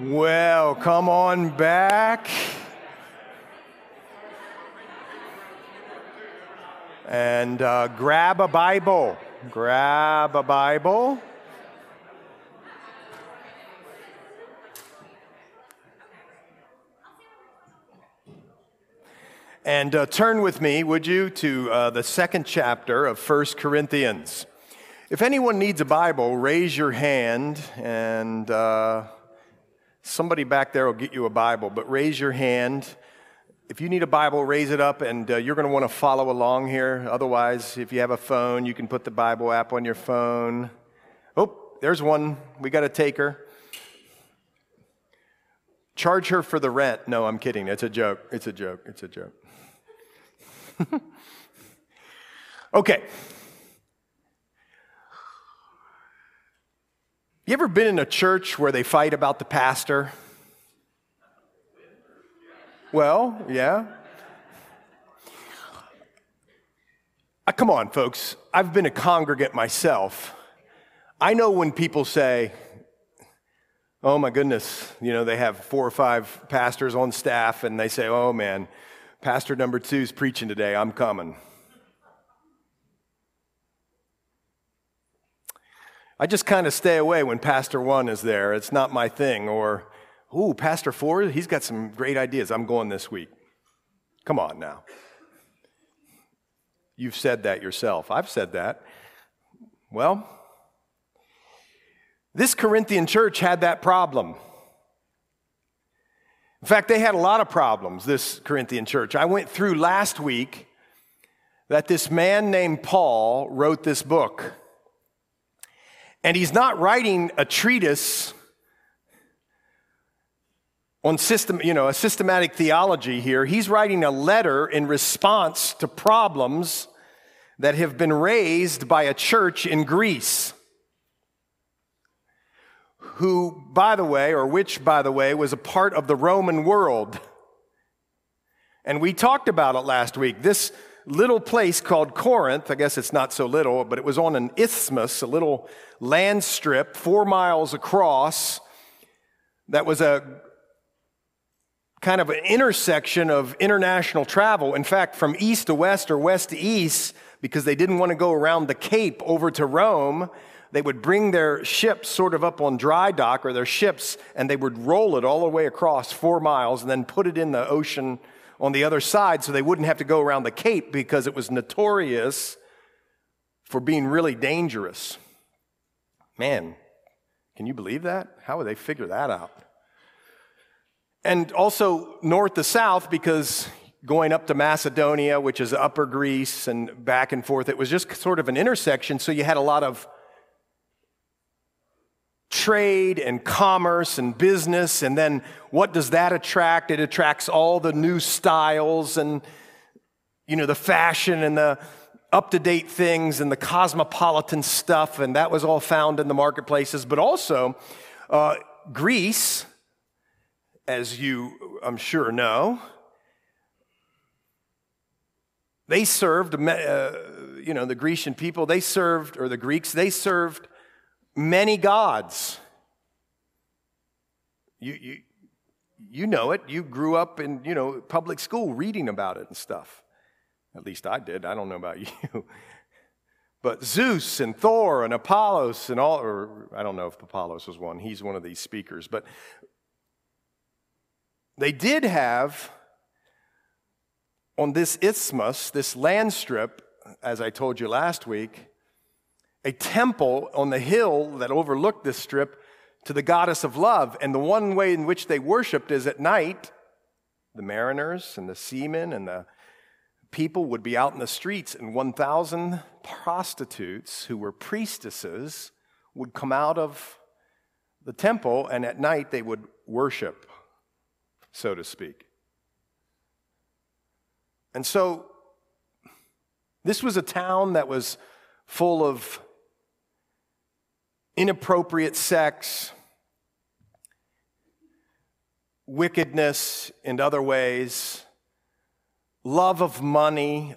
Well, come on back. And uh, grab a Bible. Grab a Bible. And uh, turn with me, would you, to uh, the second chapter of 1 Corinthians. If anyone needs a Bible, raise your hand, and uh, somebody back there will get you a Bible. But raise your hand. If you need a Bible, raise it up, and uh, you're going to want to follow along here. Otherwise, if you have a phone, you can put the Bible app on your phone. Oh, there's one. We got a taker. Charge her for the rent. No, I'm kidding. It's a joke. It's a joke. It's a joke. okay. You ever been in a church where they fight about the pastor? Well, yeah. Uh, come on, folks. I've been a congregant myself. I know when people say, oh my goodness, you know, they have four or five pastors on staff and they say, oh man, Pastor number two is preaching today. I'm coming. I just kind of stay away when Pastor one is there. It's not my thing. Or, ooh, Pastor four, he's got some great ideas. I'm going this week. Come on now. You've said that yourself. I've said that. Well, this Corinthian church had that problem. In fact, they had a lot of problems, this Corinthian church. I went through last week that this man named Paul wrote this book. And he's not writing a treatise on system, you know, a systematic theology here. He's writing a letter in response to problems that have been raised by a church in Greece who, by the way, or which, by the way, was a part of the Roman world. And we talked about it last week. This little place called Corinth, I guess it's not so little, but it was on an isthmus, a little land strip four miles across, that was a kind of an intersection of international travel. In fact, from east to west or west to east, because they didn't want to go around the Cape over to Rome, they would bring their ships sort of up on dry dock or their ships and they would roll it all the way across four miles and then put it in the ocean on the other side so they wouldn't have to go around the Cape because it was notorious for being really dangerous. Man, can you believe that? How would they figure that out? And also north to south because going up to Macedonia, which is upper Greece, and back and forth, it was just sort of an intersection, so you had a lot of trade and commerce and business. And then what does that attract? It attracts all the new styles and, you know, the fashion and the up to date things and the cosmopolitan stuff. And that was all found in the marketplaces. But also, uh, Greece, as you, I'm sure, know, they served, uh, you know, the Grecian people, they served, or the Greeks, they served many gods. You, you, you know it. You grew up in, you know, public school reading about it and stuff. At least I did. I don't know about you. But Zeus and Thor and Apollos and all, or I don't know if Apollos was one. He's one of these speakers. But they did have on this isthmus, this land strip, as I told you last week, a temple on the hill that overlooked this strip to the goddess of love. And the one way in which they worshiped is at night, the mariners and the seamen and the people would be out in the streets, and 1,000 prostitutes who were priestesses would come out of the temple, and at night they would worship, so to speak. And so, this was a town that was full of inappropriate sex, wickedness in other ways, love of money,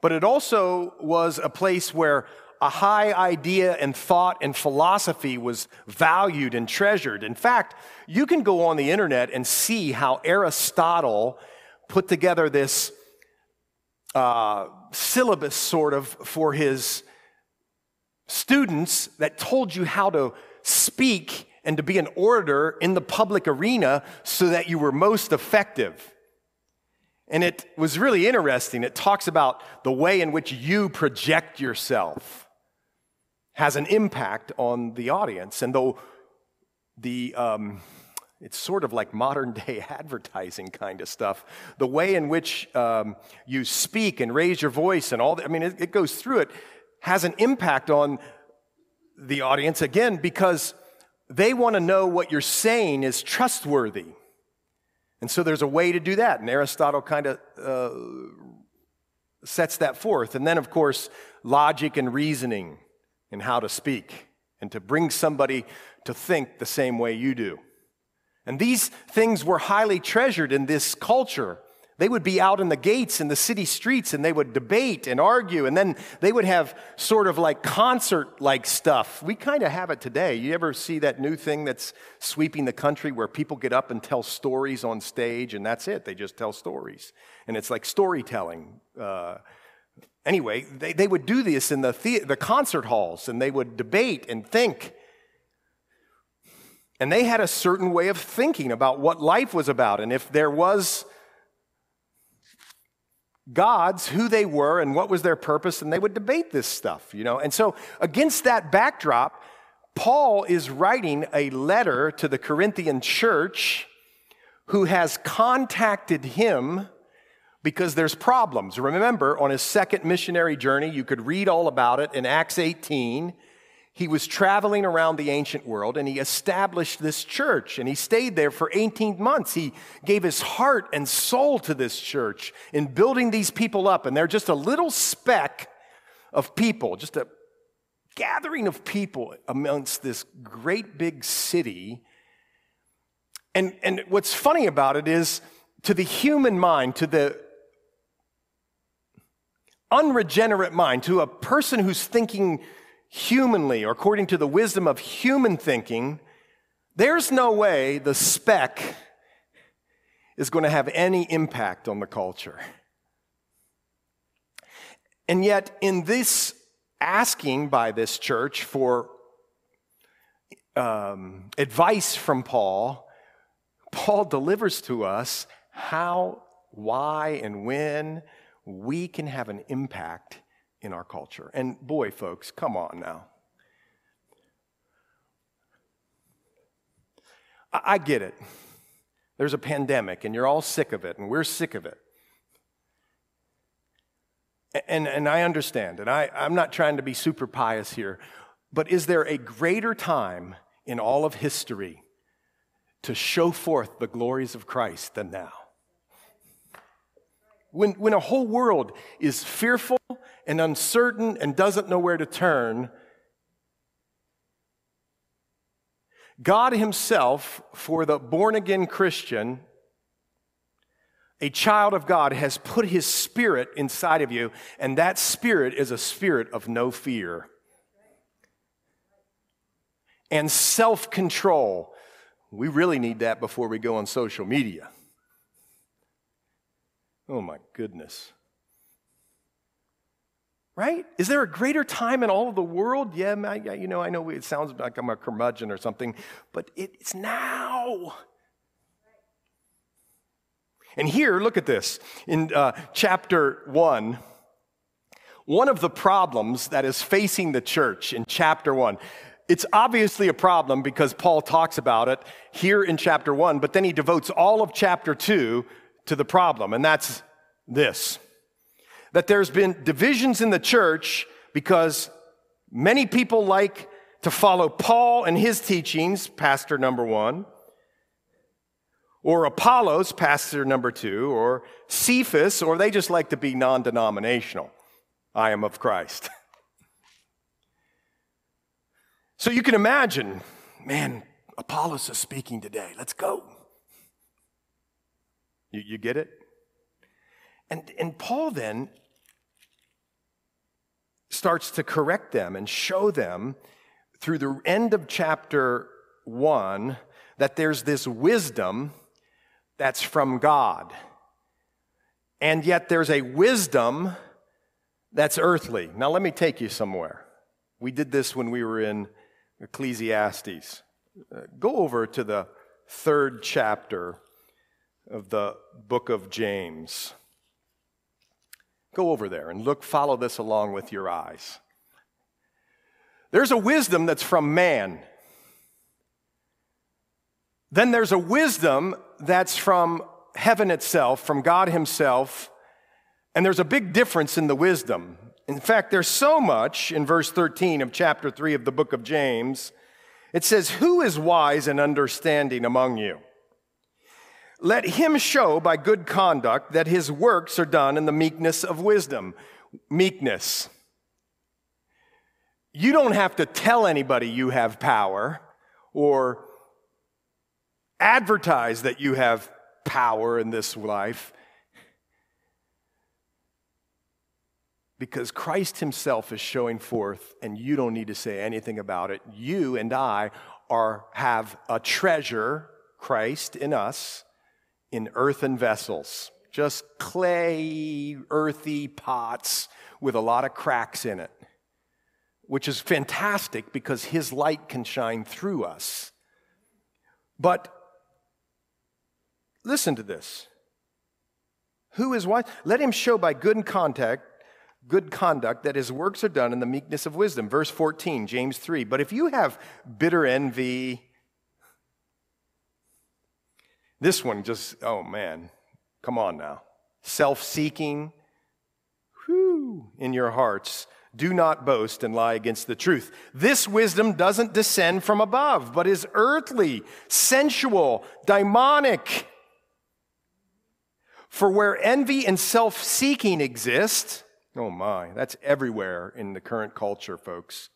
but it also was a place where a high idea and thought and philosophy was valued and treasured. In fact, you can go on the internet and see how Aristotle put together this uh, syllabus, sort of, for his students that told you how to speak and to be an orator in the public arena so that you were most effective. And it was really interesting. It talks about the way in which you project yourself has an impact on the audience. And though the, um, it's sort of like modern day advertising kind of stuff, the way in which um, you speak and raise your voice and all that, I mean, it, it goes through it, has an impact on the audience, again, because they want to know what you're saying is trustworthy. And so there's a way to do that. And Aristotle kind of uh, sets that forth. And then, of course, logic and reasoning and how to speak and to bring somebody to think the same way you do. And these things were highly treasured in this culture. They would be out in the gates in the city streets and they would debate and argue, and then they would have sort of like concert like stuff. We kind of have it today. You ever see that new thing that's sweeping the country where people get up and tell stories on stage, and that's it? They just tell stories. And it's like storytelling. Uh, Anyway, they, they would do this in the, the, the concert halls and they would debate and think. And they had a certain way of thinking about what life was about. And if there was gods, who they were, and what was their purpose, and they would debate this stuff, you know. And so, against that backdrop, Paul is writing a letter to the Corinthian church who has contacted him because there's problems. Remember, on his second missionary journey, you could read all about it in Acts 18. He was traveling around the ancient world and he established this church and he stayed there for 18 months. He gave his heart and soul to this church in building these people up. And they're just a little speck of people, just a gathering of people amongst this great big city. And, and what's funny about it is, to the human mind, to the unregenerate mind, to a person who's thinking humanly or according to the wisdom of human thinking, there's no way the speck is going to have any impact on the culture. And yet, in this asking by this church for um, advice from Paul, Paul delivers to us how, why, and when we can have an impact in our culture. And boy, folks, come on now. I, get it. There's a pandemic, and you're all sick of it, and we're sick of it. And, and I understand, and I, I'm not trying to be super pious here, but is there a greater time in all of history to show forth the glories of Christ than now? When, when a whole world is fearful and uncertain and doesn't know where to turn, God Himself, for the born again Christian, a child of God, has put His Spirit inside of you, and that Spirit is a spirit of no fear and self control. We really need that before we go on social media. Oh my goodness. Right? Is there a greater time in all of the world? Yeah, I, you know, I know it sounds like I'm a curmudgeon or something, but it's now. And here, look at this. In uh, chapter 1, one of the problems that is facing the church in chapter 1, it's obviously a problem because Paul talks about it here in chapter 1, but then he devotes all of chapter 2 to the problem, and that's this that there's been divisions in the church because many people like to follow Paul and his teachings, pastor number one, or Apollos, pastor number two, or Cephas, or they just like to be non denominational. I am of Christ. so you can imagine, man, Apollos is speaking today. Let's go. You, you get it? And, and Paul then starts to correct them and show them through the end of chapter one that there's this wisdom that's from God. And yet there's a wisdom that's earthly. Now, let me take you somewhere. We did this when we were in Ecclesiastes. Uh, go over to the third chapter of the book of James. Go over there and look, follow this along with your eyes. There's a wisdom that's from man. Then there's a wisdom that's from heaven itself, from God Himself. And there's a big difference in the wisdom. In fact, there's so much in verse 13 of chapter 3 of the book of James. It says, Who is wise and understanding among you? Let him show by good conduct that his works are done in the meekness of wisdom. Meekness. You don't have to tell anybody you have power or advertise that you have power in this life. Because Christ Himself is showing forth, and you don't need to say anything about it. You and I are, have a treasure, Christ, in us in earthen vessels, just clay, earthy pots with a lot of cracks in it, which is fantastic because His light can shine through us. But listen to this. Who is wise? Let him show by good contact, good conduct that his works are done in the meekness of wisdom. Verse 14, James 3. But if you have bitter envy, this one just, oh man, come on now. Self seeking, whew, in your hearts. Do not boast and lie against the truth. This wisdom doesn't descend from above, but is earthly, sensual, demonic. For where envy and self seeking exist, oh my, that's everywhere in the current culture, folks.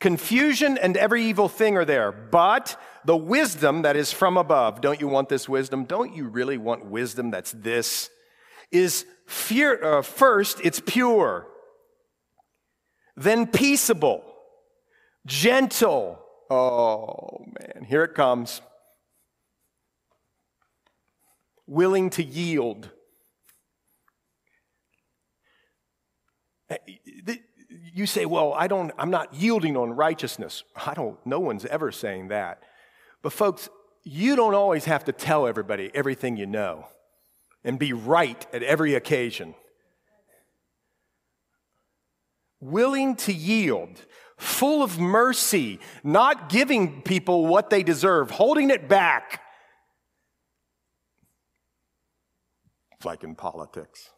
Confusion and every evil thing are there, but the wisdom that is from above, don't you want this wisdom? Don't you really want wisdom that's this? Is fear, uh, first, it's pure, then peaceable, gentle. Oh man, here it comes. Willing to yield you say, well, I don't, I'm not yielding on righteousness. I don't, no one's ever saying that. But folks, you don't always have to tell everybody everything you know and be right at every occasion. Willing to yield, full of mercy, not giving people what they deserve, holding it back. It's like in politics.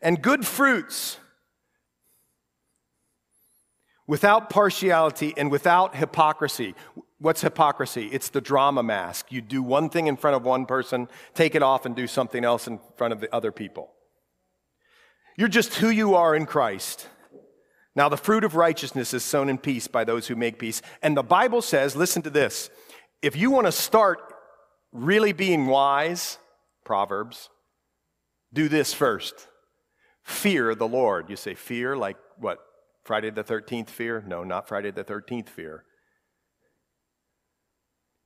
And good fruits without partiality and without hypocrisy. What's hypocrisy? It's the drama mask. You do one thing in front of one person, take it off, and do something else in front of the other people. You're just who you are in Christ. Now, the fruit of righteousness is sown in peace by those who make peace. And the Bible says, listen to this if you want to start really being wise, Proverbs, do this first fear the Lord. You say, fear like what? Friday the 13th fear? No, not Friday the 13th fear.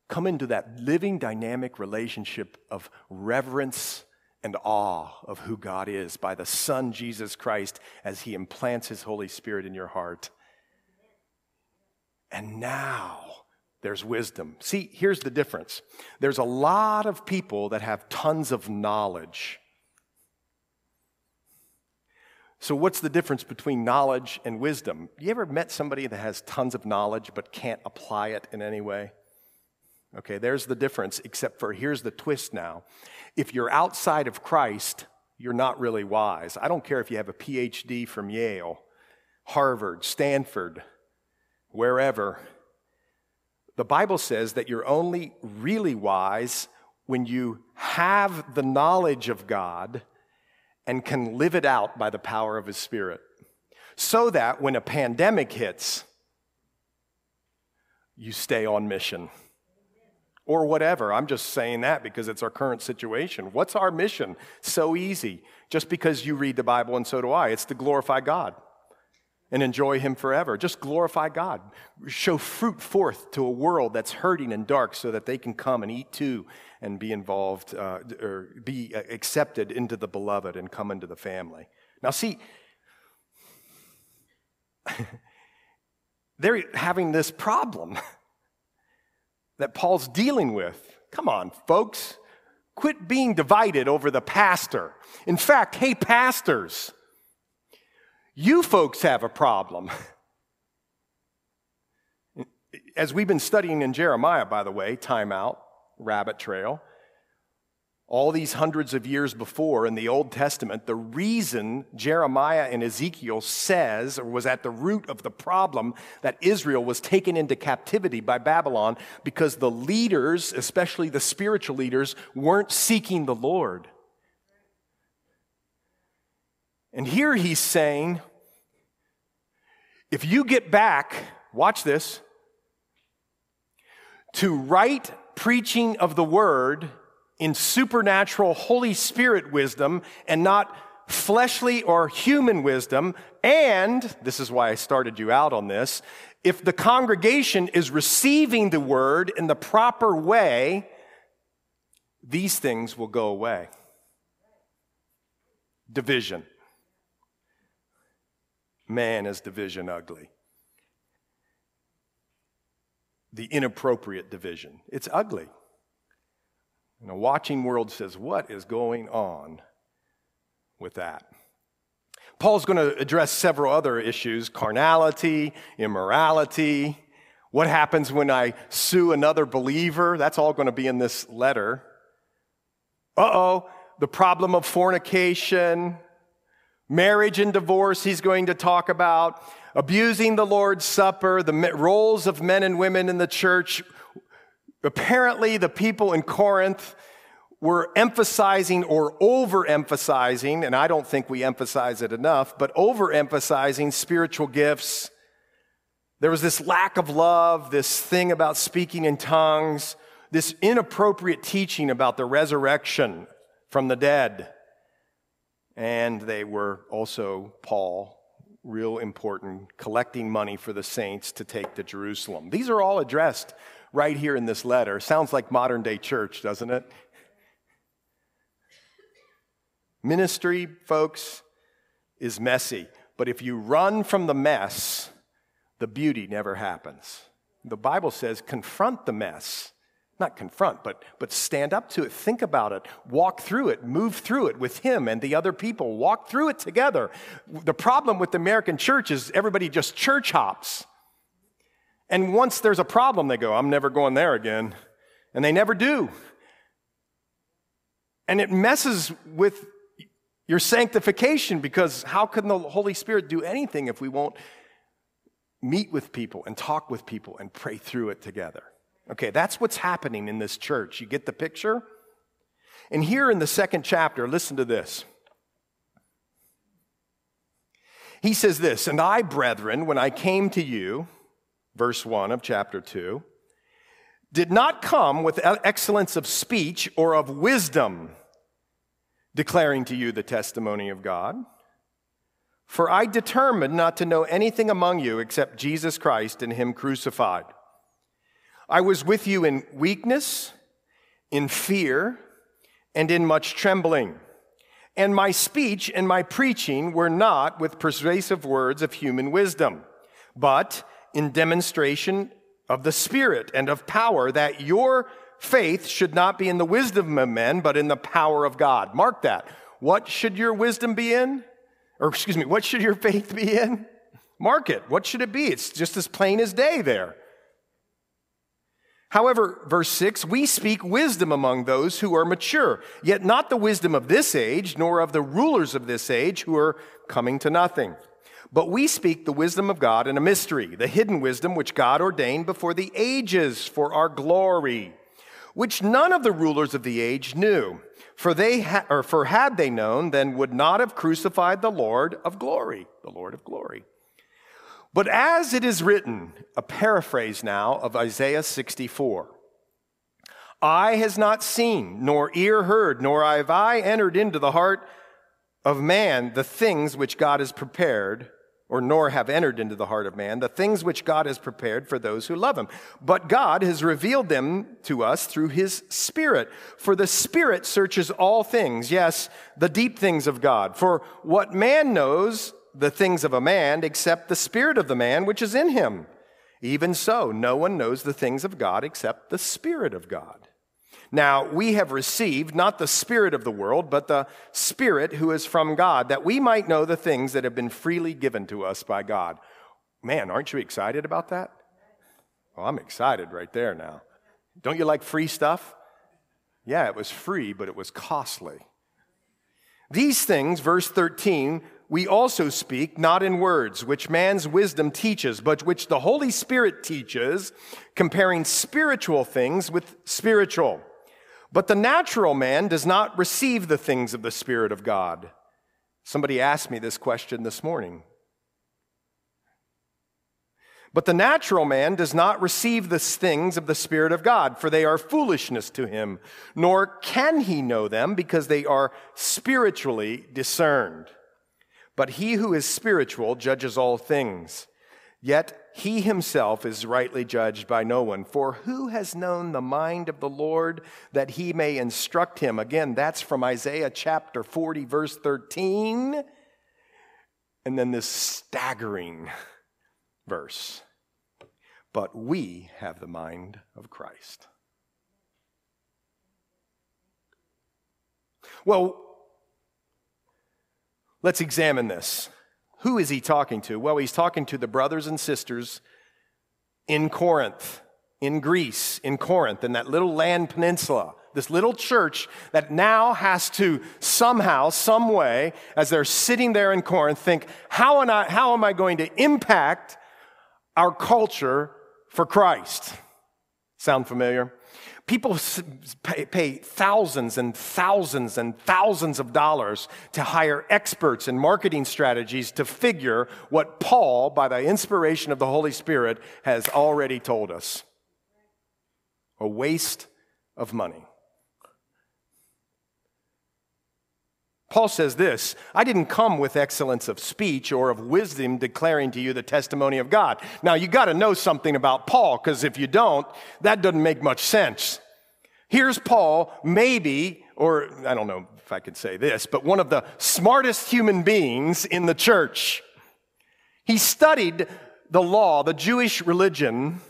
Come into that living, dynamic relationship of reverence and awe of who God is by the Son, Jesus Christ, as He implants His Holy Spirit in your heart. And now there's wisdom. See, here's the difference there's a lot of people that have tons of knowledge so, what's the difference between knowledge and wisdom? You ever met somebody that has tons of knowledge but can't apply it in any way? Okay, there's the difference, except for here's the twist now. If you're outside of Christ, you're not really wise. I don't care if you have a PhD from Yale, Harvard, Stanford, wherever. The Bible says that you're only really wise when you have the knowledge of God and can live it out by the power of His Spirit. So that when a pandemic hits, you stay on mission. or whatever. I'm just saying that because it's our current situation. What's our mission? So easy. Just because you read the Bible and so do I, it's to glorify God and enjoy Him forever. Just glorify God. Show fruit forth to a world that's hurting and dark so that they can come and eat too and be involved uh, or be accepted into the beloved and come into the family. Now, see, they're having this problem that Paul's dealing with. Come on, folks. Quit being divided over the pastor. In fact, hey, pastors, you folks have a problem. As we've been studying in Jeremiah, by the way, time out, rabbit trail, all these hundreds of years before in the Old Testament, the reason Jeremiah and Ezekiel says or was at the root of the problem that Israel was taken into captivity by Babylon because the leaders, especially the spiritual leaders, weren't seeking the Lord. And here he's saying, if you get back, watch this, to right preaching of the word, in supernatural Holy Spirit wisdom and not fleshly or human wisdom. And this is why I started you out on this. If the congregation is receiving the word in the proper way, these things will go away. Division. Man, is division ugly. The inappropriate division. It's ugly. And a watching world says, What is going on with that? Paul's going to address several other issues carnality, immorality. What happens when I sue another believer? That's all going to be in this letter. Uh oh, the problem of fornication, marriage and divorce, he's going to talk about, abusing the Lord's Supper, the roles of men and women in the church, Apparently, the people in Corinth were emphasizing or overemphasizing, and I don't think we emphasize it enough, but overemphasizing spiritual gifts. There was this lack of love, this thing about speaking in tongues, this inappropriate teaching about the resurrection from the dead. And they were also, Paul, real important, collecting money for the saints to take to Jerusalem. These are all addressed right here in this letter. Sounds like modern day church, doesn't it? Ministry, folks, is messy. But if you run from the mess, the beauty never happens. The Bible says confront the mess. Not confront, but, but stand up to it, think about it, walk through it, move through it with Him and the other people, walk through it together. The problem with the American church is everybody just church hops. And once there's a problem, they go, I'm never going there again. And they never do. And it messes with your sanctification because how can the Holy Spirit do anything if we won't meet with people and talk with people and pray through it together? Okay, that's what's happening in this church. You get the picture? And here in the second chapter, listen to this. He says this, and I, brethren, when I came to you, verse 1 of chapter 2, did not come with excellence of speech or of wisdom, declaring to you the testimony of God. For I determined not to know anything among you except Jesus Christ and Him crucified. I was with you in weakness, in fear, and in much trembling. And my speech and my preaching were not with persuasive words of human wisdom, but in demonstration of the Spirit and of power, that your faith should not be in the wisdom of men, but in the power of God. Mark that. What should your wisdom be in? Or, excuse me, what should your faith be in? Mark it. What should it be? It's just as plain as day there. However, verse 6, we speak wisdom among those who are mature, yet not the wisdom of this age, nor of the rulers of this age who are coming to nothing. But we speak the wisdom of God in a mystery, the hidden wisdom which God ordained before the ages for our glory, which none of the rulers of the age knew. For they ha- or for had they known, then would not have crucified the Lord of glory, the Lord of glory. But as it is written, a paraphrase now of Isaiah 64, eye has not seen, nor ear heard, nor have I entered into the heart of man the things which God has prepared, or nor have entered into the heart of man the things which God has prepared for those who love him. But God has revealed them to us through his Spirit. For the Spirit searches all things, yes, the deep things of God. For what man knows the things of a man except the Spirit of the man which is in him? Even so, no one knows the things of God except the Spirit of God. Now, we have received not the Spirit of the world, but the Spirit who is from God, that we might know the things that have been freely given to us by God. Man, aren't you excited about that? Well, I'm excited right there now. Don't you like free stuff? Yeah, it was free, but it was costly. These things, verse 13, we also speak not in words, which man's wisdom teaches, but which the Holy Spirit teaches, comparing spiritual things with spiritual. But the natural man does not receive the things of the Spirit of God. Somebody asked me this question this morning. But the natural man does not receive the things of the Spirit of God, for they are foolishness to him, nor can he know them because they are spiritually discerned. But he who is spiritual judges all things. Yet he himself is rightly judged by no one. For who has known the mind of the Lord that he may instruct him? Again, that's from Isaiah chapter 40, verse 13. And then this staggering verse. But we have the mind of Christ. Well, let's examine this. Who is he talking to? Well, he's talking to the brothers and sisters in Corinth, in Greece, in Corinth, in that little land peninsula. This little church that now has to somehow, some way, as they're sitting there in Corinth, think, how am I, how am I going to impact our culture for Christ? Sound familiar? People pay thousands and thousands and thousands of dollars to hire experts in marketing strategies to figure what Paul, by the inspiration of the Holy Spirit, has already told us. A waste of money. Paul says this I didn't come with excellence of speech or of wisdom declaring to you the testimony of God. Now, you got to know something about Paul, because if you don't, that doesn't make much sense. Here's Paul, maybe, or I don't know if I could say this, but one of the smartest human beings in the church. He studied the law, the Jewish religion,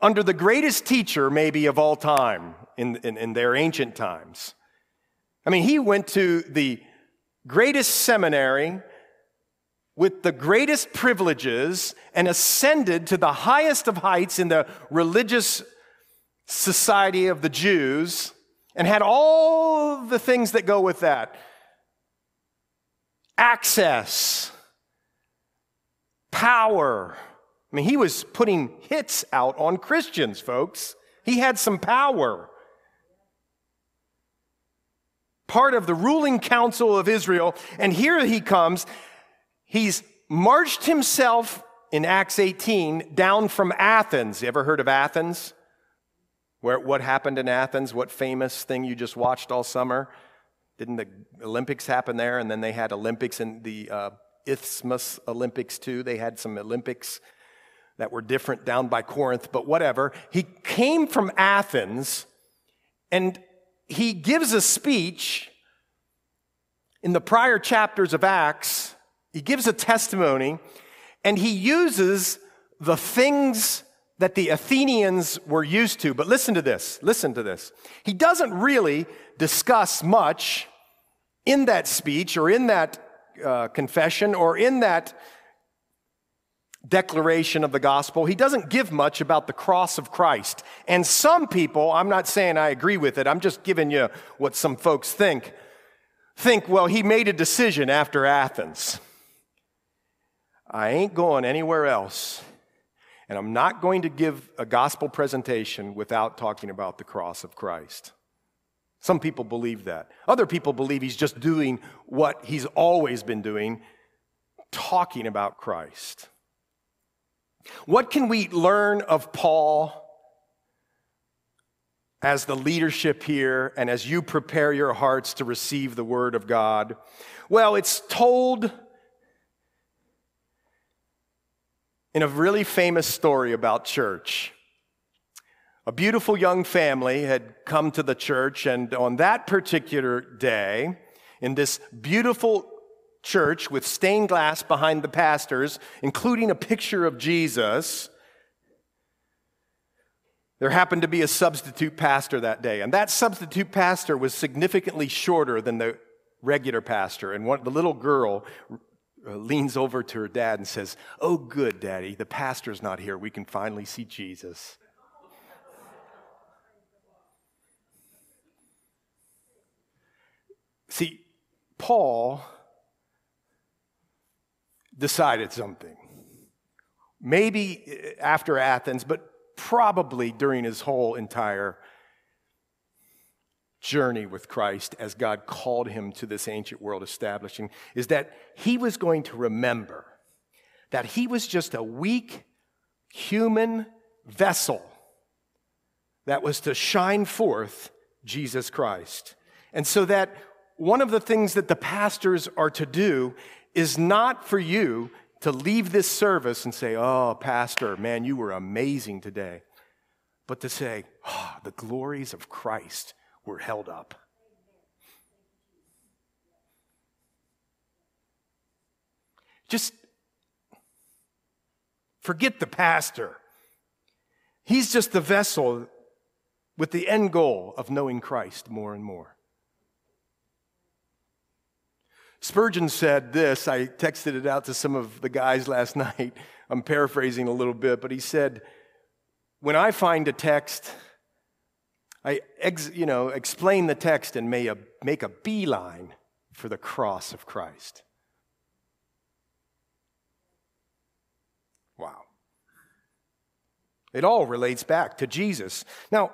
under the greatest teacher, maybe, of all time in, in, in their ancient times. I mean, he went to the greatest seminary with the greatest privileges and ascended to the highest of heights in the religious society of the Jews and had all the things that go with that access, power. I mean, he was putting hits out on Christians, folks. He had some power part of the ruling council of Israel. And here he comes. He's marched himself in Acts 18 down from Athens. You ever heard of Athens? Where, what happened in Athens? What famous thing you just watched all summer? Didn't the Olympics happen there? And then they had Olympics in the uh, Isthmus Olympics too. They had some Olympics that were different down by Corinth, but whatever. He came from Athens and he gives a speech in the prior chapters of Acts. He gives a testimony and he uses the things that the Athenians were used to. But listen to this. Listen to this. He doesn't really discuss much in that speech or in that uh, confession or in that declaration of the gospel, he doesn't give much about the cross of Christ. And some people, I'm not saying I agree with it, I'm just giving you what some folks think, think, well, he made a decision after Athens. I ain't going anywhere else. And I'm not going to give a gospel presentation without talking about the cross of Christ. Some people believe that. Other people believe he's just doing what he's always been doing, talking about Christ. What can we learn of Paul as the leadership here and as you prepare your hearts to receive the Word of God? Well, it's told in a really famous story about church. A beautiful young family had come to the church, and on that particular day, in this beautiful church with stained glass behind the pastors, including a picture of Jesus, there happened to be a substitute pastor that day. And that substitute pastor was significantly shorter than the regular pastor. And one, the little girl uh, leans over to her dad and says, Oh, good, daddy, the pastor's not here. We can finally see Jesus. See, Paul decided something. Maybe uh, after Athens, but probably during his whole entire journey with Christ as God called him to this ancient world establishing, is that he was going to remember that he was just a weak human vessel that was to shine forth Jesus Christ. And so that one of the things that the pastors are to do is not for you to leave this service and say, Oh, Pastor, man, you were amazing today, but to say, Oh, the glories of Christ were held up. Just forget the pastor. He's just the vessel with the end goal of knowing Christ more and more. Spurgeon said this. I texted it out to some of the guys last night. I'm paraphrasing a little bit, but he said, When I find a text, I ex, you know, explain the text and may a, make a beeline for the cross of Christ. Wow. It all relates back to Jesus. Now,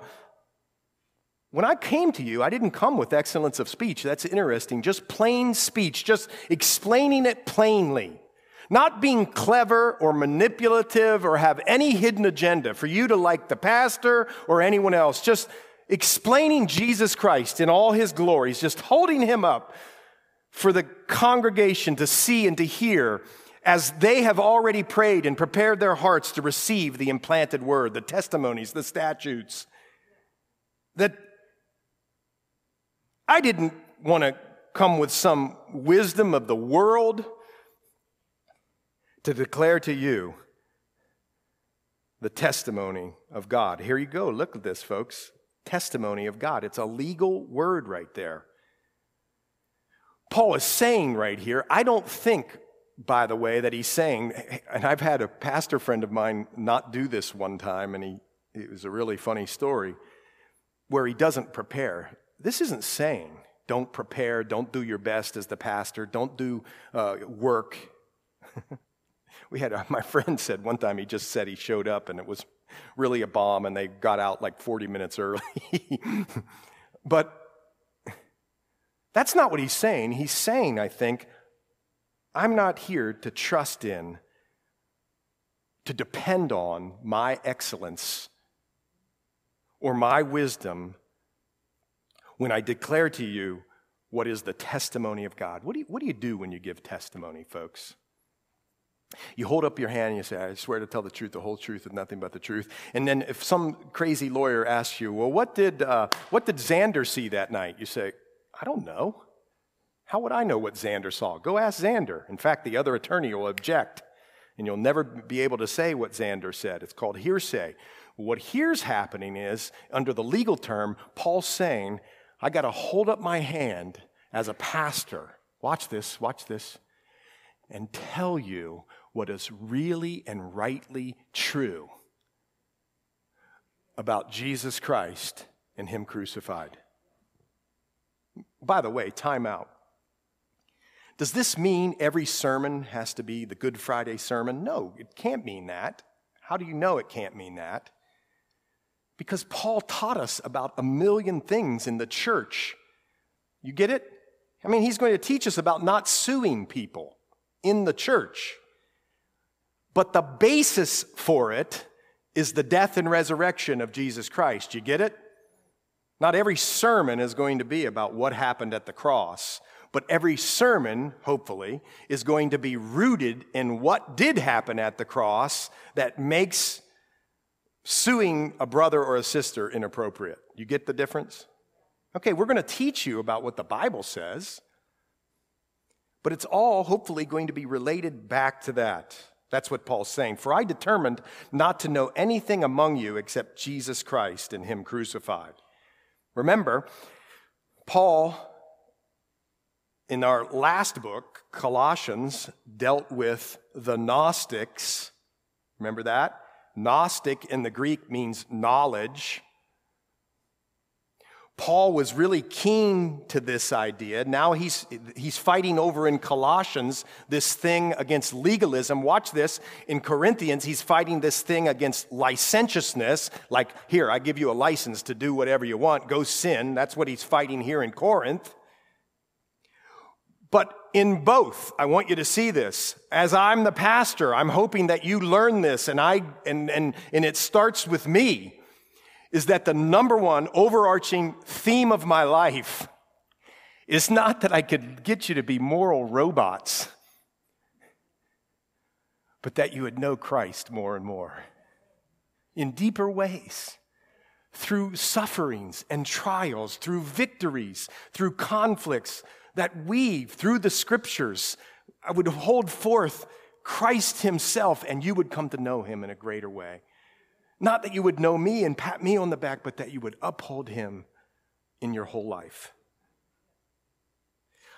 when I came to you, I didn't come with excellence of speech. That's interesting. Just plain speech, just explaining it plainly. Not being clever or manipulative or have any hidden agenda for you to like the pastor or anyone else. Just explaining Jesus Christ in all his glories, just holding him up for the congregation to see and to hear as they have already prayed and prepared their hearts to receive the implanted word, the testimonies, the statutes. That I didn't want to come with some wisdom of the world to declare to you the testimony of God. Here you go. Look at this, folks. Testimony of God. It's a legal word right there. Paul is saying right here, I don't think, by the way, that he's saying, and I've had a pastor friend of mine not do this one time, and he, it was a really funny story, where he doesn't prepare. This isn't saying don't prepare, don't do your best as the pastor, don't do uh, work. we had a, my friend said one time he just said he showed up and it was really a bomb and they got out like 40 minutes early. but that's not what he's saying. He's saying, I think, I'm not here to trust in, to depend on my excellence or my wisdom when I declare to you what is the testimony of God. What do you, what do, you do when you give testimony, folks? You hold up your hand and you say, I swear to tell the truth, the whole truth, and nothing but the truth. And then if some crazy lawyer asks you, Well, what did, uh, what did Xander see that night? You say, I don't know. How would I know what Xander saw? Go ask Xander. In fact, the other attorney will object, and you'll never be able to say what Xander said. It's called hearsay. What here's happening is, under the legal term, Paul's saying, I got to hold up my hand as a pastor. Watch this, watch this, and tell you what is really and rightly true about Jesus Christ and Him crucified. By the way, time out. Does this mean every sermon has to be the Good Friday sermon? No, it can't mean that. How do you know it can't mean that? Because Paul taught us about a million things in the church. You get it? I mean, he's going to teach us about not suing people in the church. But the basis for it is the death and resurrection of Jesus Christ. You get it? Not every sermon is going to be about what happened at the cross, but every sermon, hopefully, is going to be rooted in what did happen at the cross that makes suing a brother or a sister inappropriate. You get the difference? Okay, we're going to teach you about what the Bible says, but it's all hopefully going to be related back to that. That's what Paul's saying. For I determined not to know anything among you except Jesus Christ and Him crucified. Remember, Paul, in our last book, Colossians, dealt with the Gnostics. Remember that? Gnostic in the Greek means knowledge. Paul was really keen to this idea. Now he's, he's fighting over in Colossians this thing against legalism. Watch this. In Corinthians, he's fighting this thing against licentiousness. Like, here, I give you a license to do whatever you want, go sin. That's what he's fighting here in Corinth. But in both, I want you to see this. As I'm the pastor, I'm hoping that you learn this, and, I, and, and, and it starts with me is that the number one overarching theme of my life is not that I could get you to be moral robots, but that you would know Christ more and more in deeper ways through sufferings and trials, through victories, through conflicts, that we, through the scriptures, I would hold forth Christ Himself and you would come to know Him in a greater way. Not that you would know me and pat me on the back, but that you would uphold him in your whole life.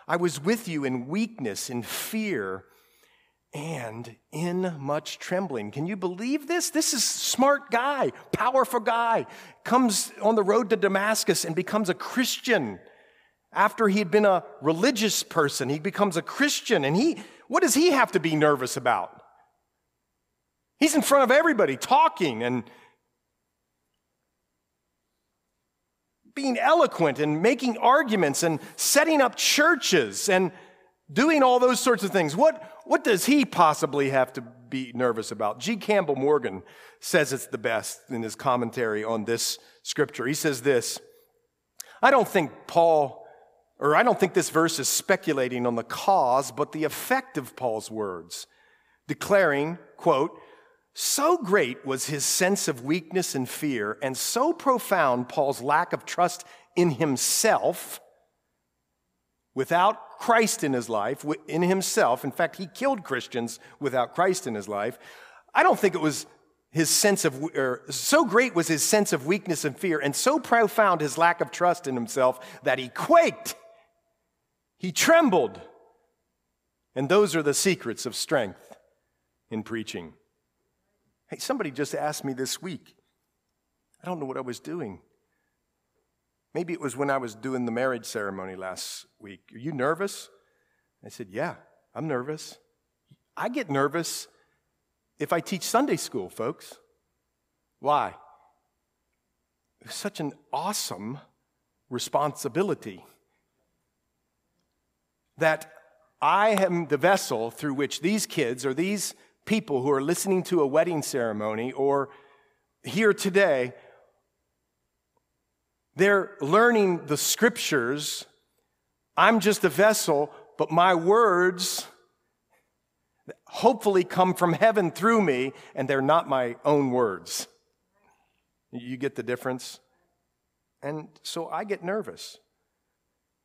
I was with you in weakness, in fear, and in much trembling. Can you believe this? This is smart guy, powerful guy, comes on the road to Damascus and becomes a Christian. After he had been a religious person, he becomes a Christian. And he, what does he have to be nervous about? He's in front of everybody talking and being eloquent and making arguments and setting up churches and doing all those sorts of things. What, what does he possibly have to be nervous about? G. Campbell Morgan says it's the best in his commentary on this scripture. He says this I don't think Paul, or I don't think this verse is speculating on the cause, but the effect of Paul's words, declaring, quote, so great was his sense of weakness and fear, and so profound Paul's lack of trust in himself, without Christ in his life, in himself. In fact, he killed Christians without Christ in his life. I don't think it was his sense of, or so great was his sense of weakness and fear, and so profound his lack of trust in himself that he quaked. He trembled. And those are the secrets of strength in preaching. Hey, somebody just asked me this week. I don't know what I was doing. Maybe it was when I was doing the marriage ceremony last week. Are you nervous? I said, Yeah, I'm nervous. I get nervous if I teach Sunday school, folks. Why? It's such an awesome responsibility that I am the vessel through which these kids or these people who are listening to a wedding ceremony or here today, they're learning the scriptures. I'm just a vessel, but my words hopefully come from heaven through me, and they're not my own words. You get the difference? And so I get nervous.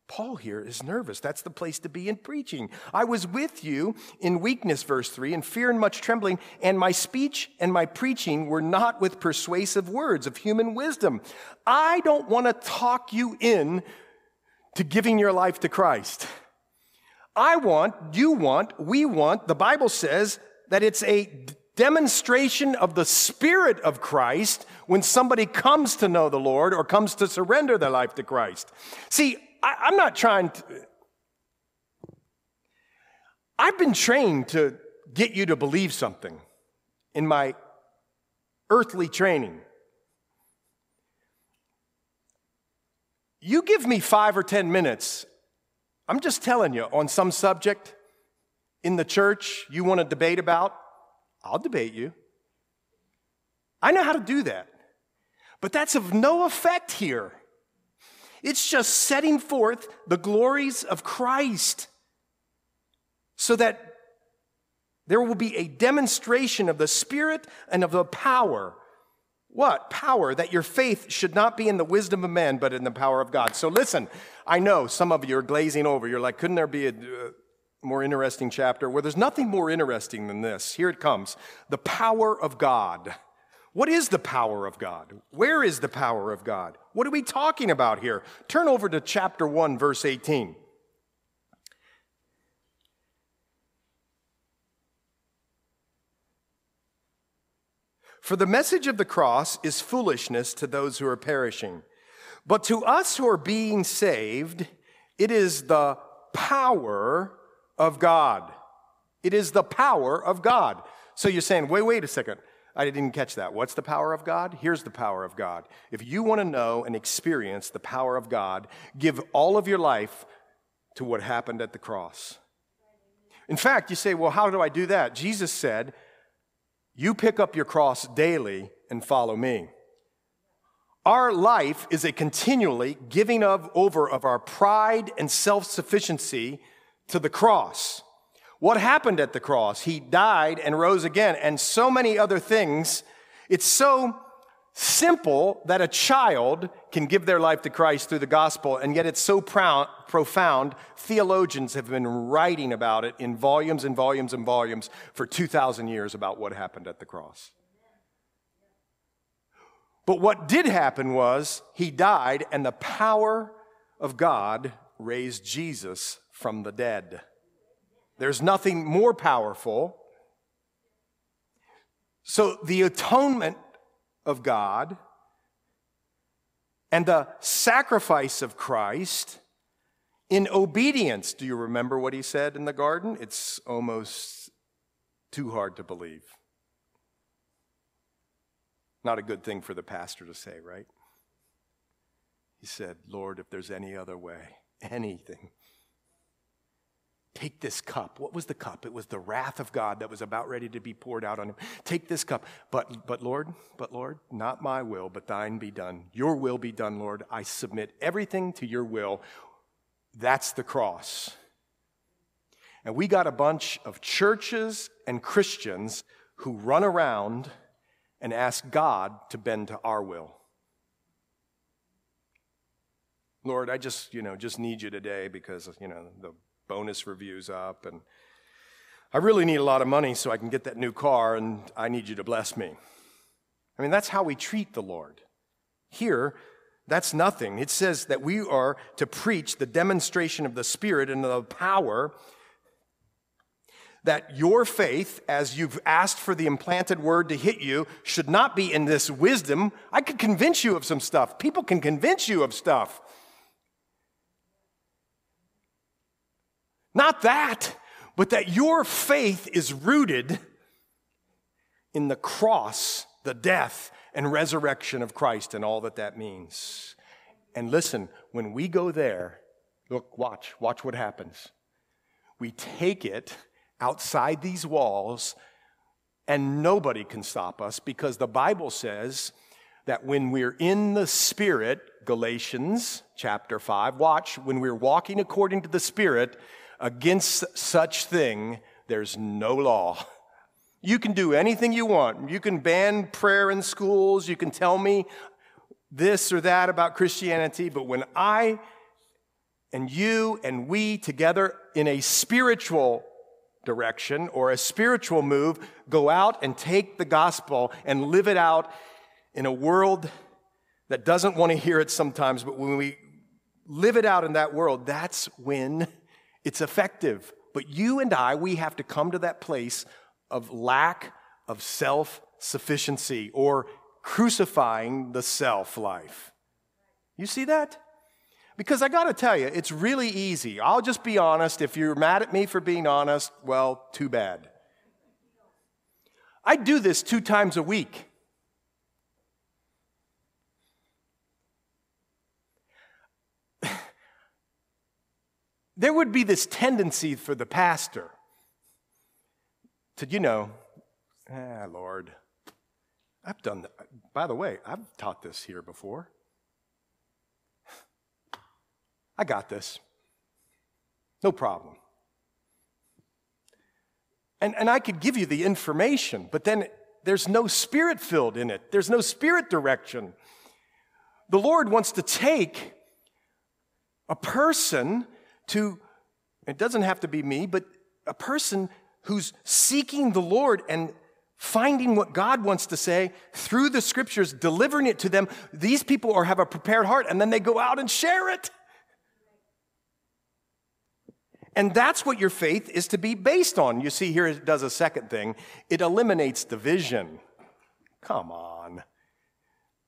Paul here is nervous. That's the place to be in preaching. I was with you in weakness, verse 3, in fear and much trembling, and my speech and my preaching were not with persuasive words of human wisdom. I don't want to talk you in to giving your life to Christ. I want, you want, we want, the Bible says that it's a demonstration of the Spirit of Christ when somebody comes to know the Lord or comes to surrender their life to Christ. See, I, am not trying to. I've been trained to get you to believe something in my earthly training. You give me five or 10 minutes, I'm just telling you, on some subject in the church you want to debate about, I'll debate you. I know how to do that. But that's of no effect here. It's just setting forth the glories of Christ so that there will be a demonstration of the Spirit and of the power. What? Power, that your faith should not be in the wisdom of men, but in the power of God. So listen, I know some of you are glazing over. You're like, couldn't there be a uh, more interesting chapter? Well, there's nothing more interesting than this. Here it comes the power of God. What is the power of God? Where is the power of God? What are we talking about here? Turn over to chapter 1, verse 18. For the message of the cross is foolishness to those who are perishing. But to us who are being saved, it is the power of God. It is the power of God. So you're saying, wait, wait a second. I didn't catch that. What's the power of God? Here's the power of God. If you want to know and experience the power of God, give all of your life to what happened at the cross. In fact, you say, well, how do I do that? Jesus said, you pick up your cross daily and follow me. Our life is a continually giving of over of our pride and self-sufficiency to the cross. What happened at the cross? He died and rose again and so many other things. It's so simple that a child can give their life to Christ through the gospel, and yet it's so profound. Theologians have been writing about it in volumes and volumes and volumes for 2,000 years about what happened at the cross. But what did happen was he died, and the power of God raised Jesus from the dead. There's nothing more powerful. So the atonement of God and the sacrifice of Christ in obedience. Do you remember what he said in the garden? It's almost too hard to believe. Not a good thing for the pastor to say, right? He said, Lord, if there's any other way, anything, Take this cup. What was the cup? It was the wrath of God that was about ready to be poured out on him. Take this cup. But, but Lord, but Lord, not my will, but thine be done. Your will be done, Lord. I submit everything to your will. That's the cross. And we got a bunch of churches and Christians who run around and ask God to bend to our will. Lord, I just, you know, just need you today because, you know, the bonus reviews up, and I really need a lot of money so I can get that new car, and I need you to bless me. I mean, that's how we treat the Lord. Here, that's nothing. It says that we are to preach the demonstration of the Spirit and the power that your faith, as you've asked for the implanted word to hit you, should not be in this wisdom. I could convince you of some stuff. People can convince you of stuff. Not that, but that your faith is rooted in the cross, the death, and resurrection of Christ and all that that means. And listen, when we go there, look, watch, watch what happens. We take it outside these walls, and nobody can stop us because the Bible says that when we're in the Spirit, Galatians chapter 5, watch, when we're walking according to the Spirit, Against such thing, there's no law. You can do anything you want. You can ban prayer in schools. You can tell me this or that about Christianity. But when I and you and we together in a spiritual direction or a spiritual move go out and take the gospel and live it out in a world that doesn't want to hear it sometimes, but when we live it out in that world, that's when it's effective. But you and I, we have to come to that place of lack of self sufficiency or crucifying the self life. You see that? Because I got to tell you, it's really easy. I'll just be honest. If you're mad at me for being honest, well, too bad. I do this two times a week. There would be this tendency for the pastor to, you know, ah, Lord, I've done that. By the way, I've taught this here before. I got this. No problem. And, and I could give you the information, but then there's no spirit filled in it, there's no spirit direction. The Lord wants to take a person to, it doesn't have to be me, but a person who's seeking the Lord and finding what God wants to say through the scriptures, delivering it to them. These people are, have a prepared heart, and then they go out and share it. And that's what your faith is to be based on. You see, here it does a second thing it eliminates division. Come on.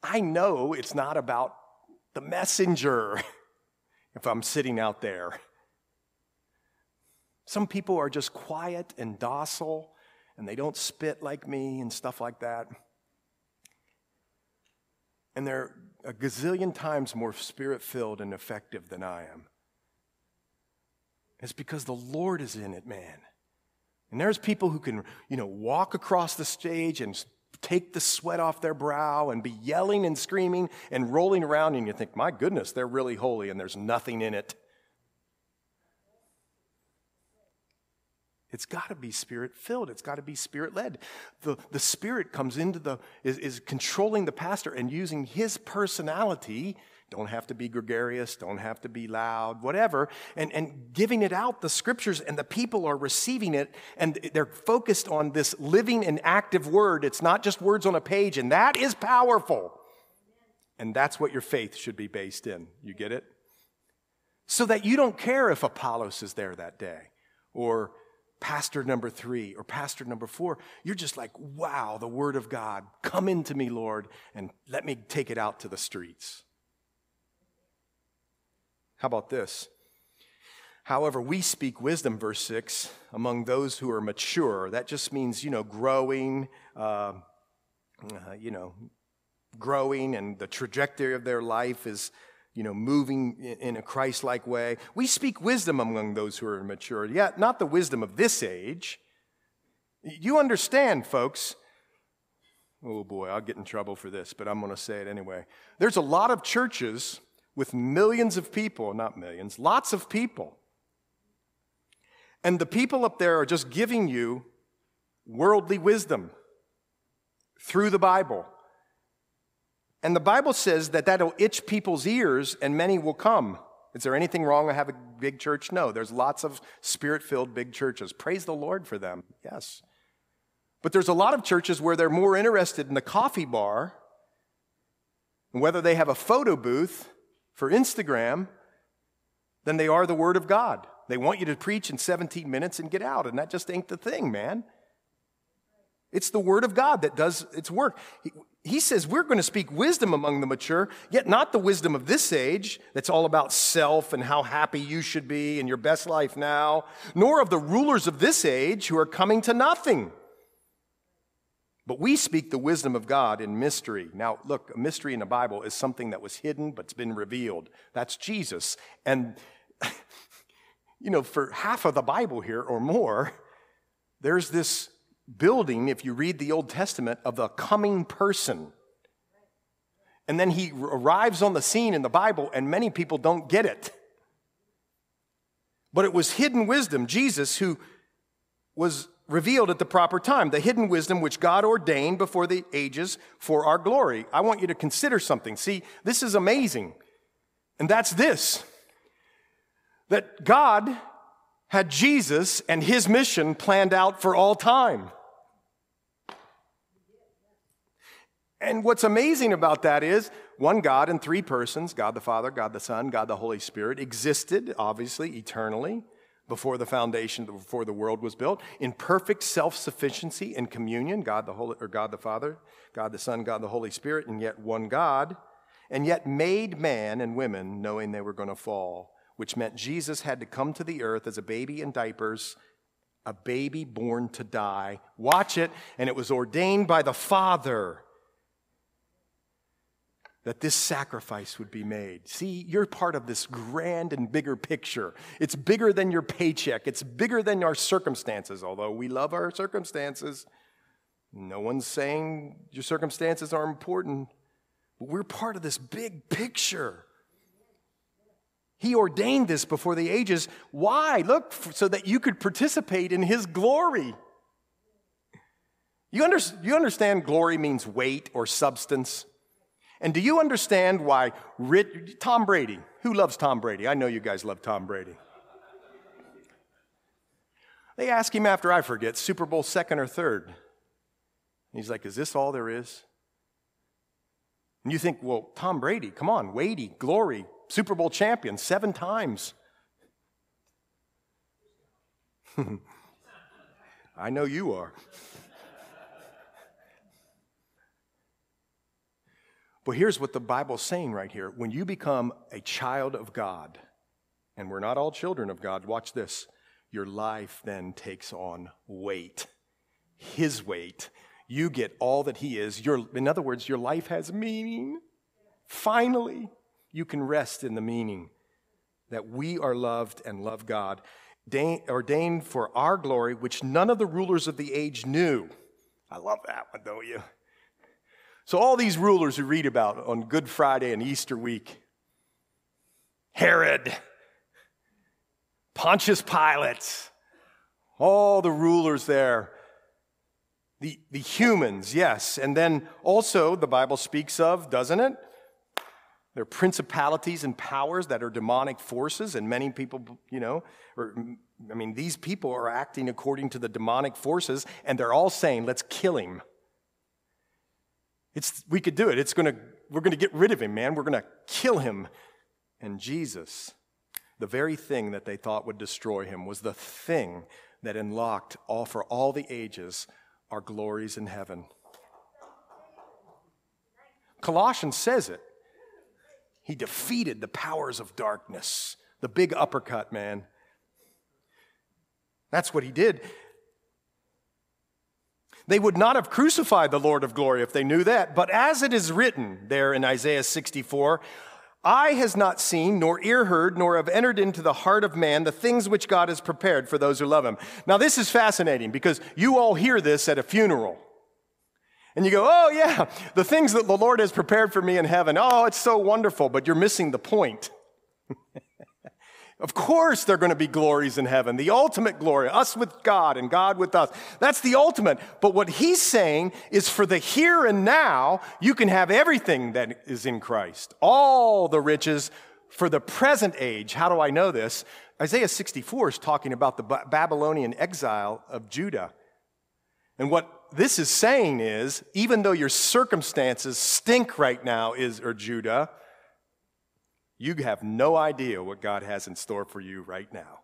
I know it's not about the messenger if I'm sitting out there. Some people are just quiet and docile and they don't spit like me and stuff like that. And they're a gazillion times more spirit filled and effective than I am. It's because the Lord is in it, man. And there's people who can, you know, walk across the stage and take the sweat off their brow and be yelling and screaming and rolling around, and you think, my goodness, they're really holy and there's nothing in it. It's got to be spirit filled. It's got to be spirit led. The, the spirit comes into the, is, is controlling the pastor and using his personality don't have to be gregarious, don't have to be loud, whatever, and, and giving it out, the scriptures, and the people are receiving it, and they're focused on this living and active word. It's not just words on a page, and that is powerful. And that's what your faith should be based in. You get it? So that you don't care if Apollos is there that day, or pastor number three, or pastor number four. You're just like, wow, the word of God, come into me, Lord, and let me take it out to the streets. How about this? However, we speak wisdom, verse 6, among those who are mature. That just means, you know, growing, uh, uh, you know, growing, and the trajectory of their life is, you know, moving in a Christ like way. We speak wisdom among those who are mature, yet not the wisdom of this age. You understand, folks. Oh boy, I'll get in trouble for this, but I'm going to say it anyway. There's a lot of churches with millions of people, not millions, lots of people. And the people up there are just giving you worldly wisdom through the Bible. And the Bible says that that'll itch people's ears and many will come. Is there anything wrong with having a big church? No. There's lots of spirit filled big churches. Praise the Lord for them. Yes. But there's a lot of churches where they're more interested in the coffee bar and whether they have a photo booth for Instagram than they are the Word of God. They want you to preach in 17 minutes and get out, and that just ain't the thing, man. It's the Word of God that does its work. He, he says we're going to speak wisdom among the mature, yet not the wisdom of this age that's all about self and how happy you should be in your best life now, nor of the rulers of this age who are coming to nothing. But we speak the wisdom of God in mystery. Now, look, a mystery in the Bible is something that was hidden but's been revealed. That's Jesus. And, you know, for half of the Bible here or more, there's this building, if you read the Old Testament, of the coming person. And then he arrives on the scene in the Bible, and many people don't get it. But it was hidden wisdom, Jesus, who was revealed at the proper time, the hidden wisdom which God ordained before the ages for our glory. I want you to consider something. See, this is amazing. And that's this that God had Jesus and his mission planned out for all time. And what's amazing about that is one God in three persons God the Father, God the Son, God the Holy Spirit existed, obviously, eternally before the foundation, before the world was built, in perfect self-sufficiency and communion, God the Holy, or God the Father, God the Son, God the Holy Spirit, and yet one God, and yet made man and women knowing they were going to fall, which meant Jesus had to come to the earth as a baby in diapers, a baby born to die. Watch it, and it was ordained by the Father that this sacrifice would be made. See, you're part of this grand and bigger picture. It's bigger than your paycheck, it's bigger than our circumstances, although we love our circumstances. No one's saying your circumstances are important, but we're part of this big picture. He ordained this before the ages. Why? Look, so that you could participate in His glory. You, under, you understand glory means weight or substance? And do you understand why Rich, Tom Brady, who loves Tom Brady? I know you guys love Tom Brady. They ask him after, I forget, Super Bowl second or third. And he's like, Is this all there is? And you think, Well, Tom Brady, come on, weighty, glory, Super Bowl champion seven times. I know you are. But here's what the Bible's saying right here. When you become a child of God, and we're not all children of God, watch this. Your life then takes on weight, His weight. You get all that He is. Your, in other words, your life has meaning. Finally you can rest in the meaning that we are loved and love God, ordained for our glory, which none of the rulers of the age knew. I love that one, don't you? So, all these rulers you read about on Good Friday and Easter week Herod, Pontius Pilate, all the rulers there, the, the humans, yes. And then also, the Bible speaks of, doesn't it? There are principalities and powers that are demonic forces, and many people, you know, or, I mean, these people are acting according to the demonic forces, and they're all saying, let's kill him. It's, we could do it. It's gonna, we're going to get rid of him, man. We're going to kill him. And Jesus, the very thing that they thought would destroy him, was the thing that unlocked all for all the ages our glories in heaven. Colossians says it. He defeated the powers of darkness, the big uppercut, man. That's what he did. They would not have crucified the Lord of glory if they knew that. But as it is written there in Isaiah 64, eye has not seen, nor ear heard, nor have entered into the heart of man the things which God has prepared for those who love him. Now, this is fascinating because you all hear this at a funeral. And you go, oh, yeah, the things that the Lord has prepared for me in heaven. Oh, it's so wonderful, but you're missing the point. Of course, there are going to be glories in heaven, the ultimate glory, us with God and God with us. That's the ultimate. But what he's saying is for the here and now, you can have everything that is in Christ, all the riches for the present age. How do I know this? Isaiah 64 is talking about the Babylonian exile of Judah. And what this is saying is, even though your circumstances stink right now, is or Judah, you have no idea what God has in store for you right now.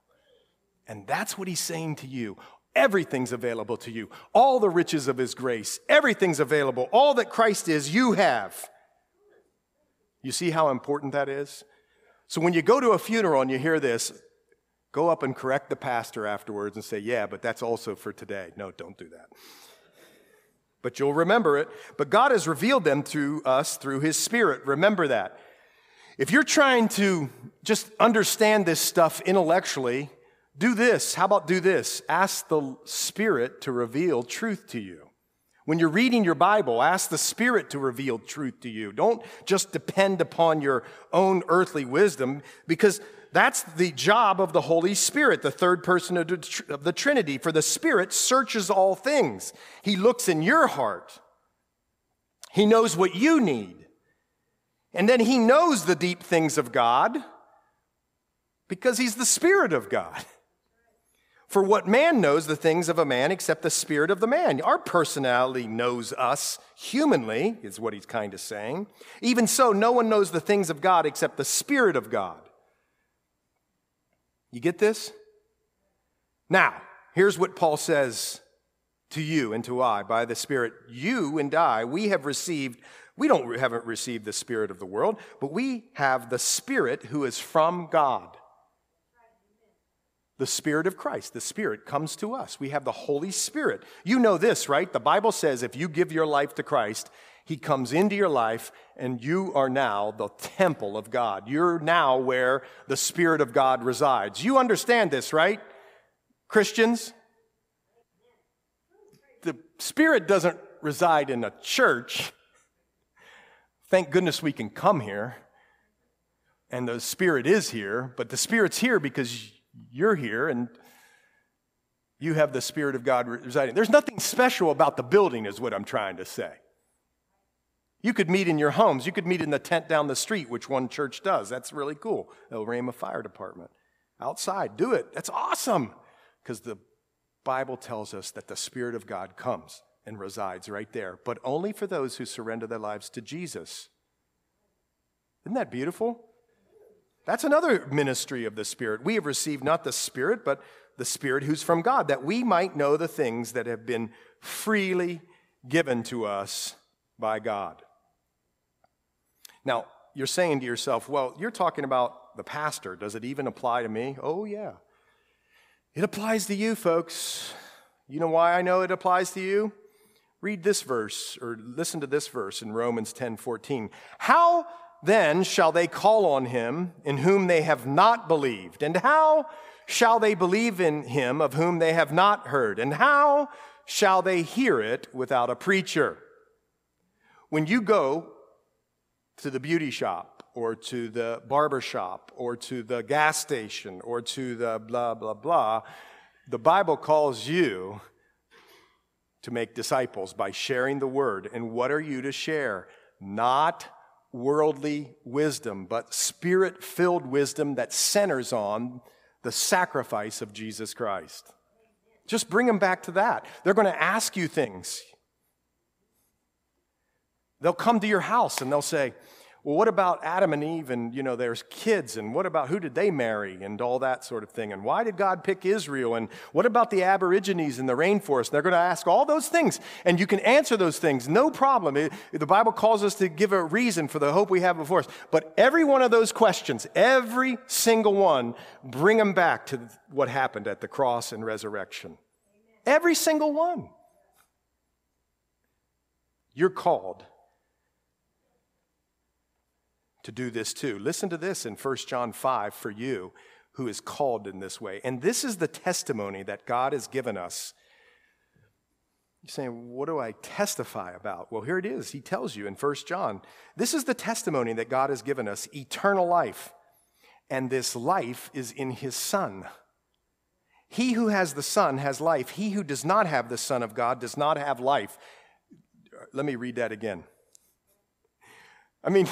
And that's what he's saying to you. Everything's available to you. All the riches of his grace, everything's available. All that Christ is, you have. You see how important that is? So when you go to a funeral and you hear this, go up and correct the pastor afterwards and say, Yeah, but that's also for today. No, don't do that but you'll remember it. But God has revealed them to us through His Spirit. Remember that. If you're trying to just understand this stuff intellectually, do this. How about do this? Ask the Spirit to reveal truth to you. When you're reading your Bible, ask the Spirit to reveal truth to you. Don't just depend upon your own earthly wisdom because that's the job of the Holy Spirit, the third person of the Trinity. For the Spirit searches all things, He looks in your heart, He knows what you need. And then He knows the deep things of God because He's the Spirit of God. For what man knows the things of a man except the spirit of the man? Our personality knows us humanly, is what he's kind of saying. Even so, no one knows the things of God except the spirit of God. You get this? Now, here's what Paul says to you and to I by the Spirit. You and I, we have received, we don't haven't received the Spirit of the world, but we have the Spirit who is from God. The Spirit of Christ, the Spirit comes to us. We have the Holy Spirit. You know this, right? The Bible says if you give your life to Christ, he comes into your life, and you are now the temple of God. You're now where the Spirit of God resides. You understand this, right? Christians? The Spirit doesn't reside in a church. Thank goodness we can come here. And the Spirit is here, but the Spirit's here because you're here and you have the Spirit of God residing. There's nothing special about the building, is what I'm trying to say. You could meet in your homes. You could meet in the tent down the street, which one church does. That's really cool. El Rama Fire Department. Outside, do it. That's awesome. Because the Bible tells us that the Spirit of God comes and resides right there, but only for those who surrender their lives to Jesus. Isn't that beautiful? That's another ministry of the Spirit. We have received not the Spirit, but the Spirit who's from God, that we might know the things that have been freely given to us by God. Now, you're saying to yourself, well, you're talking about the pastor. Does it even apply to me? Oh, yeah. It applies to you, folks. You know why I know it applies to you? Read this verse or listen to this verse in Romans 10 14. How then shall they call on him in whom they have not believed? And how shall they believe in him of whom they have not heard? And how shall they hear it without a preacher? When you go to the beauty shop or to the barber shop or to the gas station or to the blah, blah, blah, the Bible calls you to make disciples by sharing the word. And what are you to share? Not worldly wisdom, but spirit filled wisdom that centers on the sacrifice of Jesus Christ. Just bring them back to that. They're going to ask you things. They'll come to your house and they'll say, well, what about Adam and Eve and, you know, there's kids and what about who did they marry and all that sort of thing? And why did God pick Israel? And what about the Aborigines in the rainforest? They're going to ask all those things and you can answer those things, no problem. It, the Bible calls us to give a reason for the hope we have before us. But every one of those questions, every single one, bring them back to what happened at the cross and resurrection. Every single one. You're called to do this too. Listen to this in 1 John 5 for you who is called in this way. And this is the testimony that God has given us. You're saying, what do I testify about? Well, here it is. He tells you in 1 John, this is the testimony that God has given us eternal life. And this life is in his Son. He who has the Son has life. He who does not have the Son of God does not have life. Let me read that again. I mean,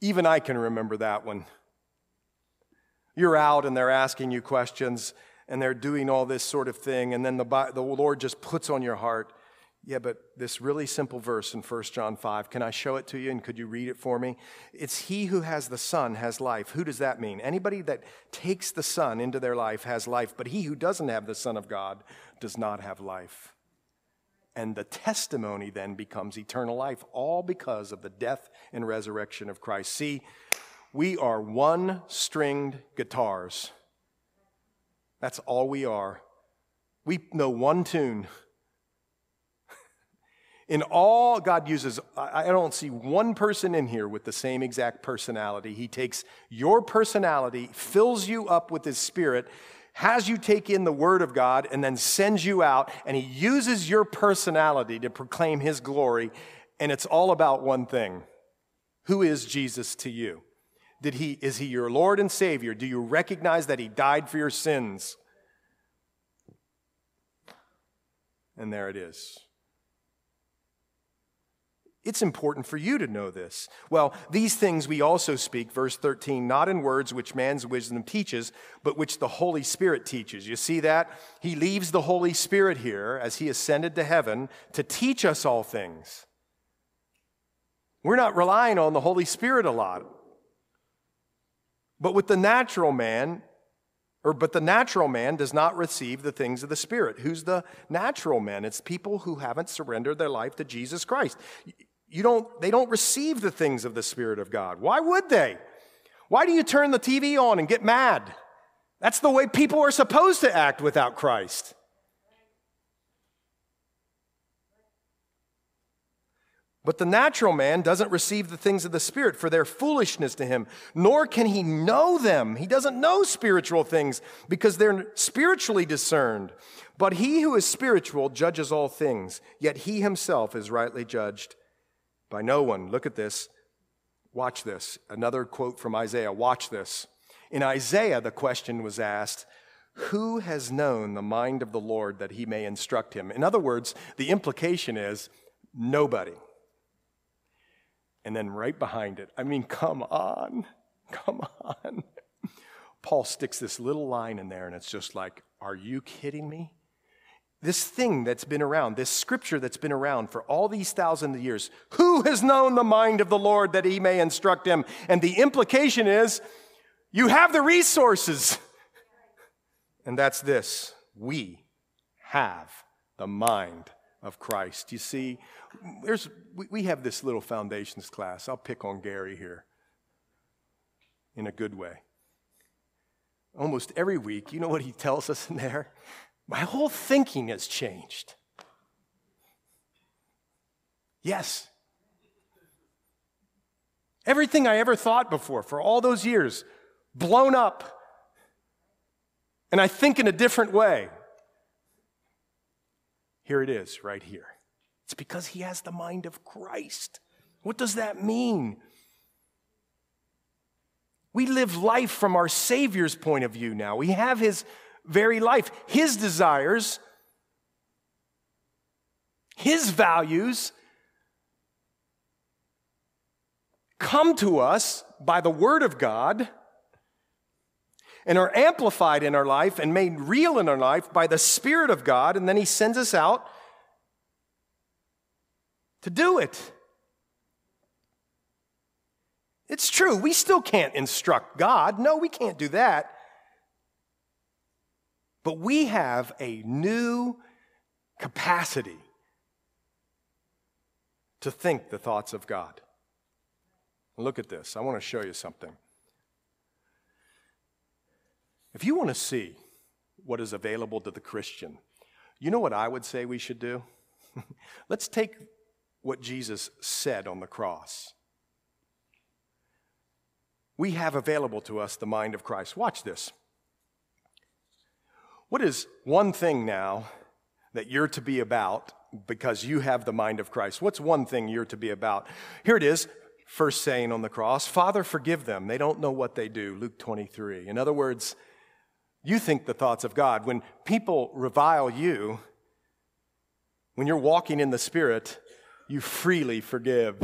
even I can remember that one. You're out and they're asking you questions and they're doing all this sort of thing, and then the, the Lord just puts on your heart, yeah, but this really simple verse in 1 John 5, can I show it to you and could you read it for me? It's he who has the Son has life. Who does that mean? Anybody that takes the Son into their life has life, but he who doesn't have the Son of God does not have life. And the testimony then becomes eternal life, all because of the death and resurrection of Christ. See, we are one stringed guitars. That's all we are. We know one tune. In all, God uses, I don't see one person in here with the same exact personality. He takes your personality, fills you up with His Spirit, has you take in the Word of God and then sends you out, and He uses your personality to proclaim His glory, and it's all about one thing Who is Jesus to you? Did he, is He your Lord and Savior? Do you recognize that He died for your sins? And there it is. It's important for you to know this. Well, these things we also speak, verse 13, not in words which man's wisdom teaches, but which the Holy Spirit teaches. You see that? He leaves the Holy Spirit here as he ascended to heaven to teach us all things. We're not relying on the Holy Spirit a lot. But with the natural man, or but the natural man does not receive the things of the Spirit. Who's the natural man? It's people who haven't surrendered their life to Jesus Christ you don't, they don't receive the things of the Spirit of God. Why would they? Why do you turn the TV on and get mad? That's the way people are supposed to act without Christ. But the natural man doesn't receive the things of the Spirit, for their foolishness to him, nor can he know them. He doesn't know spiritual things because they're spiritually discerned. But he who is spiritual judges all things, yet he himself is rightly judged by no one. Look at this. Watch this. Another quote from Isaiah. Watch this. In Isaiah, the question was asked, Who has known the mind of the Lord that he may instruct him? In other words, the implication is nobody. And then right behind it, I mean, come on, come on. Paul sticks this little line in there, and it's just like, Are you kidding me? This thing that's been around, this scripture that's been around for all these thousand years. Who has known the mind of the Lord that he may instruct him? And the implication is you have the resources. And that's this we have the mind of Christ. You see, there's, we have this little foundations class. I'll pick on Gary here in a good way. Almost every week, you know what he tells us in there? My whole thinking has changed. Yes. Everything I ever thought before for all those years, blown up. And I think in a different way. Here it is, right here. It's because he has the mind of Christ. What does that mean? We live life from our Savior's point of view now. We have his very life. His desires, his values come to us by the Word of God and are amplified in our life and made real in our life by the Spirit of God, and then He sends us out to do it. It's true, we still can't instruct God. No, we can't do that. But we have a new capacity to think the thoughts of God. Look at this. I want to show you something. If you want to see what is available to the Christian, you know what I would say we should do? Let's take what Jesus said on the cross. We have available to us the mind of Christ. Watch this. What is one thing now that you're to be about because you have the mind of Christ? What's one thing you're to be about? Here it is, first saying on the cross Father, forgive them. They don't know what they do. Luke 23. In other words, you think the thoughts of God. When people revile you, when you're walking in the Spirit, you freely forgive.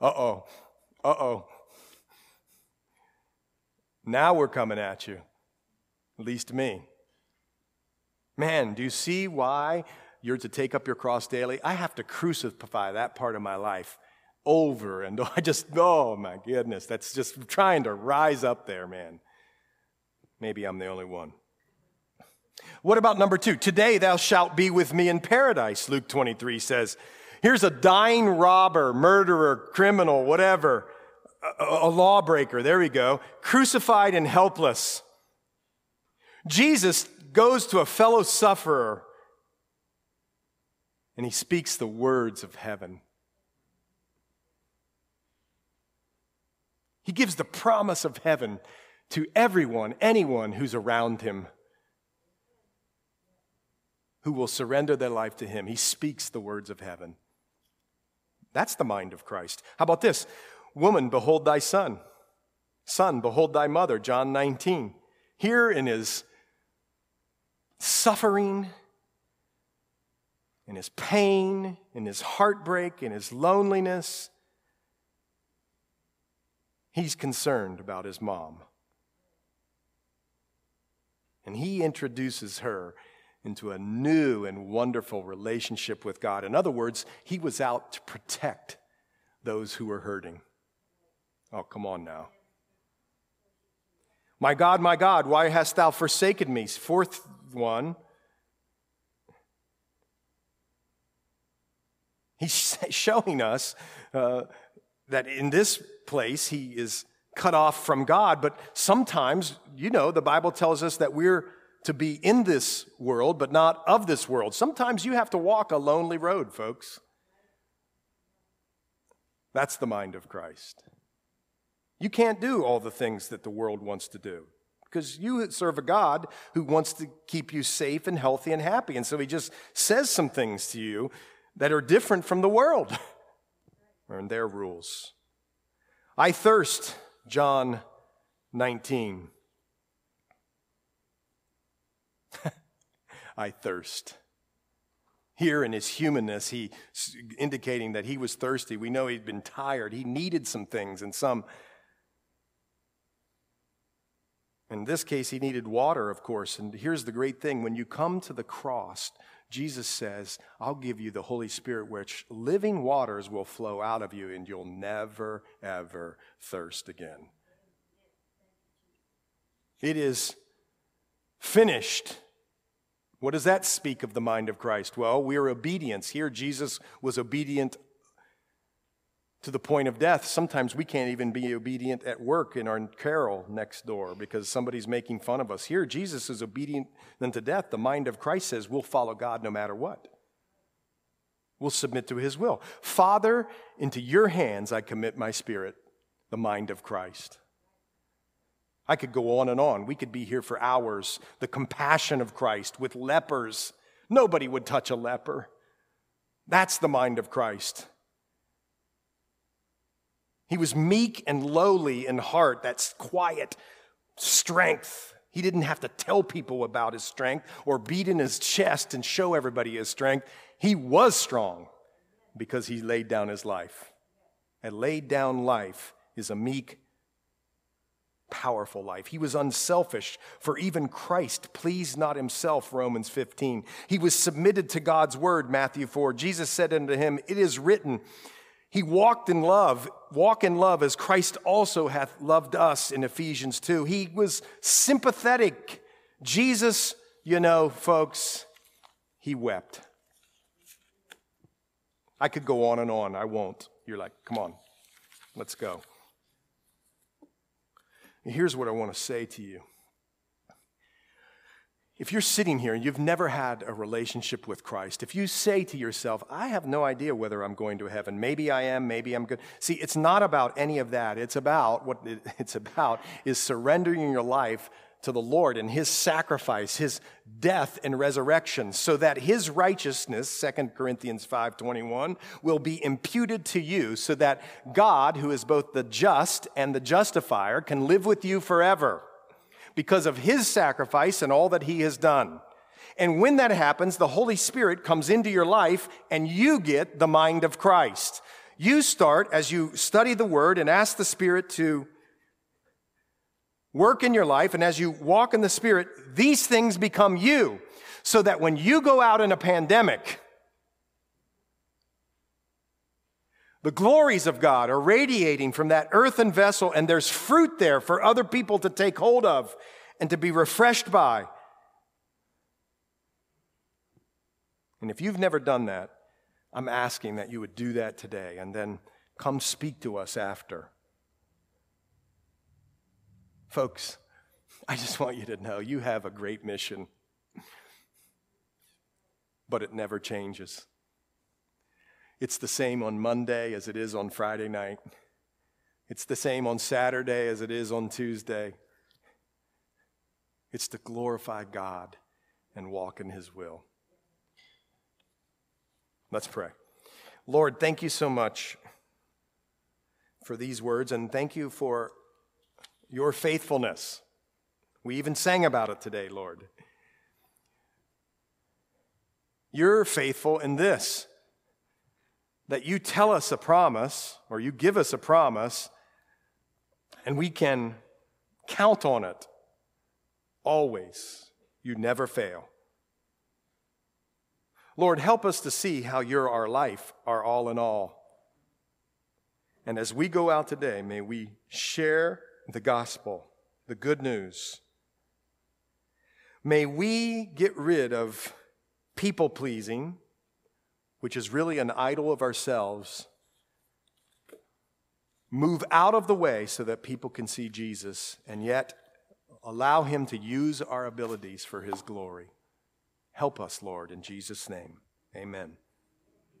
Uh oh. Uh oh. Now we're coming at you at least me. Man, do you see why you're to take up your cross daily? I have to crucify that part of my life over and I just, oh my goodness, that's just trying to rise up there, man. Maybe I'm the only one. What about number two? Today thou shalt be with me in paradise, Luke 23 says. Here's a dying robber, murderer, criminal, whatever, a, a lawbreaker, there we go, crucified and helpless. Jesus goes to a fellow sufferer and he speaks the words of heaven. He gives the promise of heaven to everyone, anyone who's around him, who will surrender their life to him. He speaks the words of heaven. That's the mind of Christ. How about this? Woman, behold thy son. Son, behold thy mother. John 19. Here in his suffering, in his pain, in his heartbreak, in his loneliness, he's concerned about his mom. And he introduces her into a new and wonderful relationship with God. In other words, he was out to protect those who were hurting. Oh, come on now. My God, my God, why hast thou forsaken me? Fourth one. He's showing us uh, that in this place he is cut off from God, but sometimes, you know, the Bible tells us that we're to be in this world, but not of this world. Sometimes you have to walk a lonely road, folks. That's the mind of Christ. You can't do all the things that the world wants to do because you serve a God who wants to keep you safe and healthy and happy. And so he just says some things to you that are different from the world. or their rules. I thirst, John 19. I thirst. Here in his humanness, he indicating that he was thirsty. We know he'd been tired. He needed some things, and some. In this case, he needed water, of course. And here's the great thing when you come to the cross, Jesus says, I'll give you the Holy Spirit, which living waters will flow out of you, and you'll never, ever thirst again. It is finished. What does that speak of the mind of Christ? Well, we are obedience. Here, Jesus was obedient to the point of death. Sometimes we can't even be obedient at work in our carol next door because somebody's making fun of us. Here, Jesus is obedient unto death. The mind of Christ says we'll follow God no matter what. We'll submit to his will. Father, into your hands I commit my spirit, the mind of Christ. I could go on and on. We could be here for hours. The compassion of Christ with lepers. Nobody would touch a leper. That's the mind of Christ. He was meek and lowly in heart. That's quiet strength. He didn't have to tell people about his strength or beat in his chest and show everybody his strength. He was strong because he laid down his life. And laid down life is a meek, powerful life. He was unselfish, for even Christ pleased not himself, Romans 15. He was submitted to God's word, Matthew 4. Jesus said unto him, It is written, he walked in love, walk in love as Christ also hath loved us in Ephesians 2. He was sympathetic. Jesus, you know, folks, he wept. I could go on and on. I won't. You're like, come on, let's go. Here's what I want to say to you if you're sitting here and you've never had a relationship with Christ, if you say to yourself, I have no idea whether I'm going to heaven, maybe I am, maybe I'm good. See, it's not about any of that. It's about what it's about is surrendering your life to the Lord and his sacrifice, his death and resurrection, so that his righteousness, 2 Corinthians 5:21, will be imputed to you, so that God, who is both the just and the justifier, can live with you forever because of his sacrifice and all that he has done. And when that happens, the Holy Spirit comes into your life and you get the mind of Christ. You start as you study the word and ask the Spirit to work in your life. And as you walk in the Spirit, these things become you. So that when you go out in a pandemic, The glories of God are radiating from that earthen vessel, and there's fruit there for other people to take hold of and to be refreshed by. And if you've never done that, I'm asking that you would do that today and then come speak to us after. Folks, I just want you to know you have a great mission, but it never changes. It's the same on Monday as it is on Friday night. It's the same on Saturday as it is on Tuesday. It's to glorify God and walk in His will. Let's pray. Lord, thank you so much for these words, and thank you for your faithfulness. We even sang about it today, Lord. You're faithful in this that you tell us a promise, or you give us a promise, and we can count on it always. You never fail. Lord, help us to see how you're our life, our all in all. And as we go out today, may we share the gospel, the good news. May we get rid of people pleasing which is really an idol of ourselves, move out of the way so that people can see Jesus, and yet allow Him to use our abilities for His glory. Help us, Lord, in Jesus' name. Amen.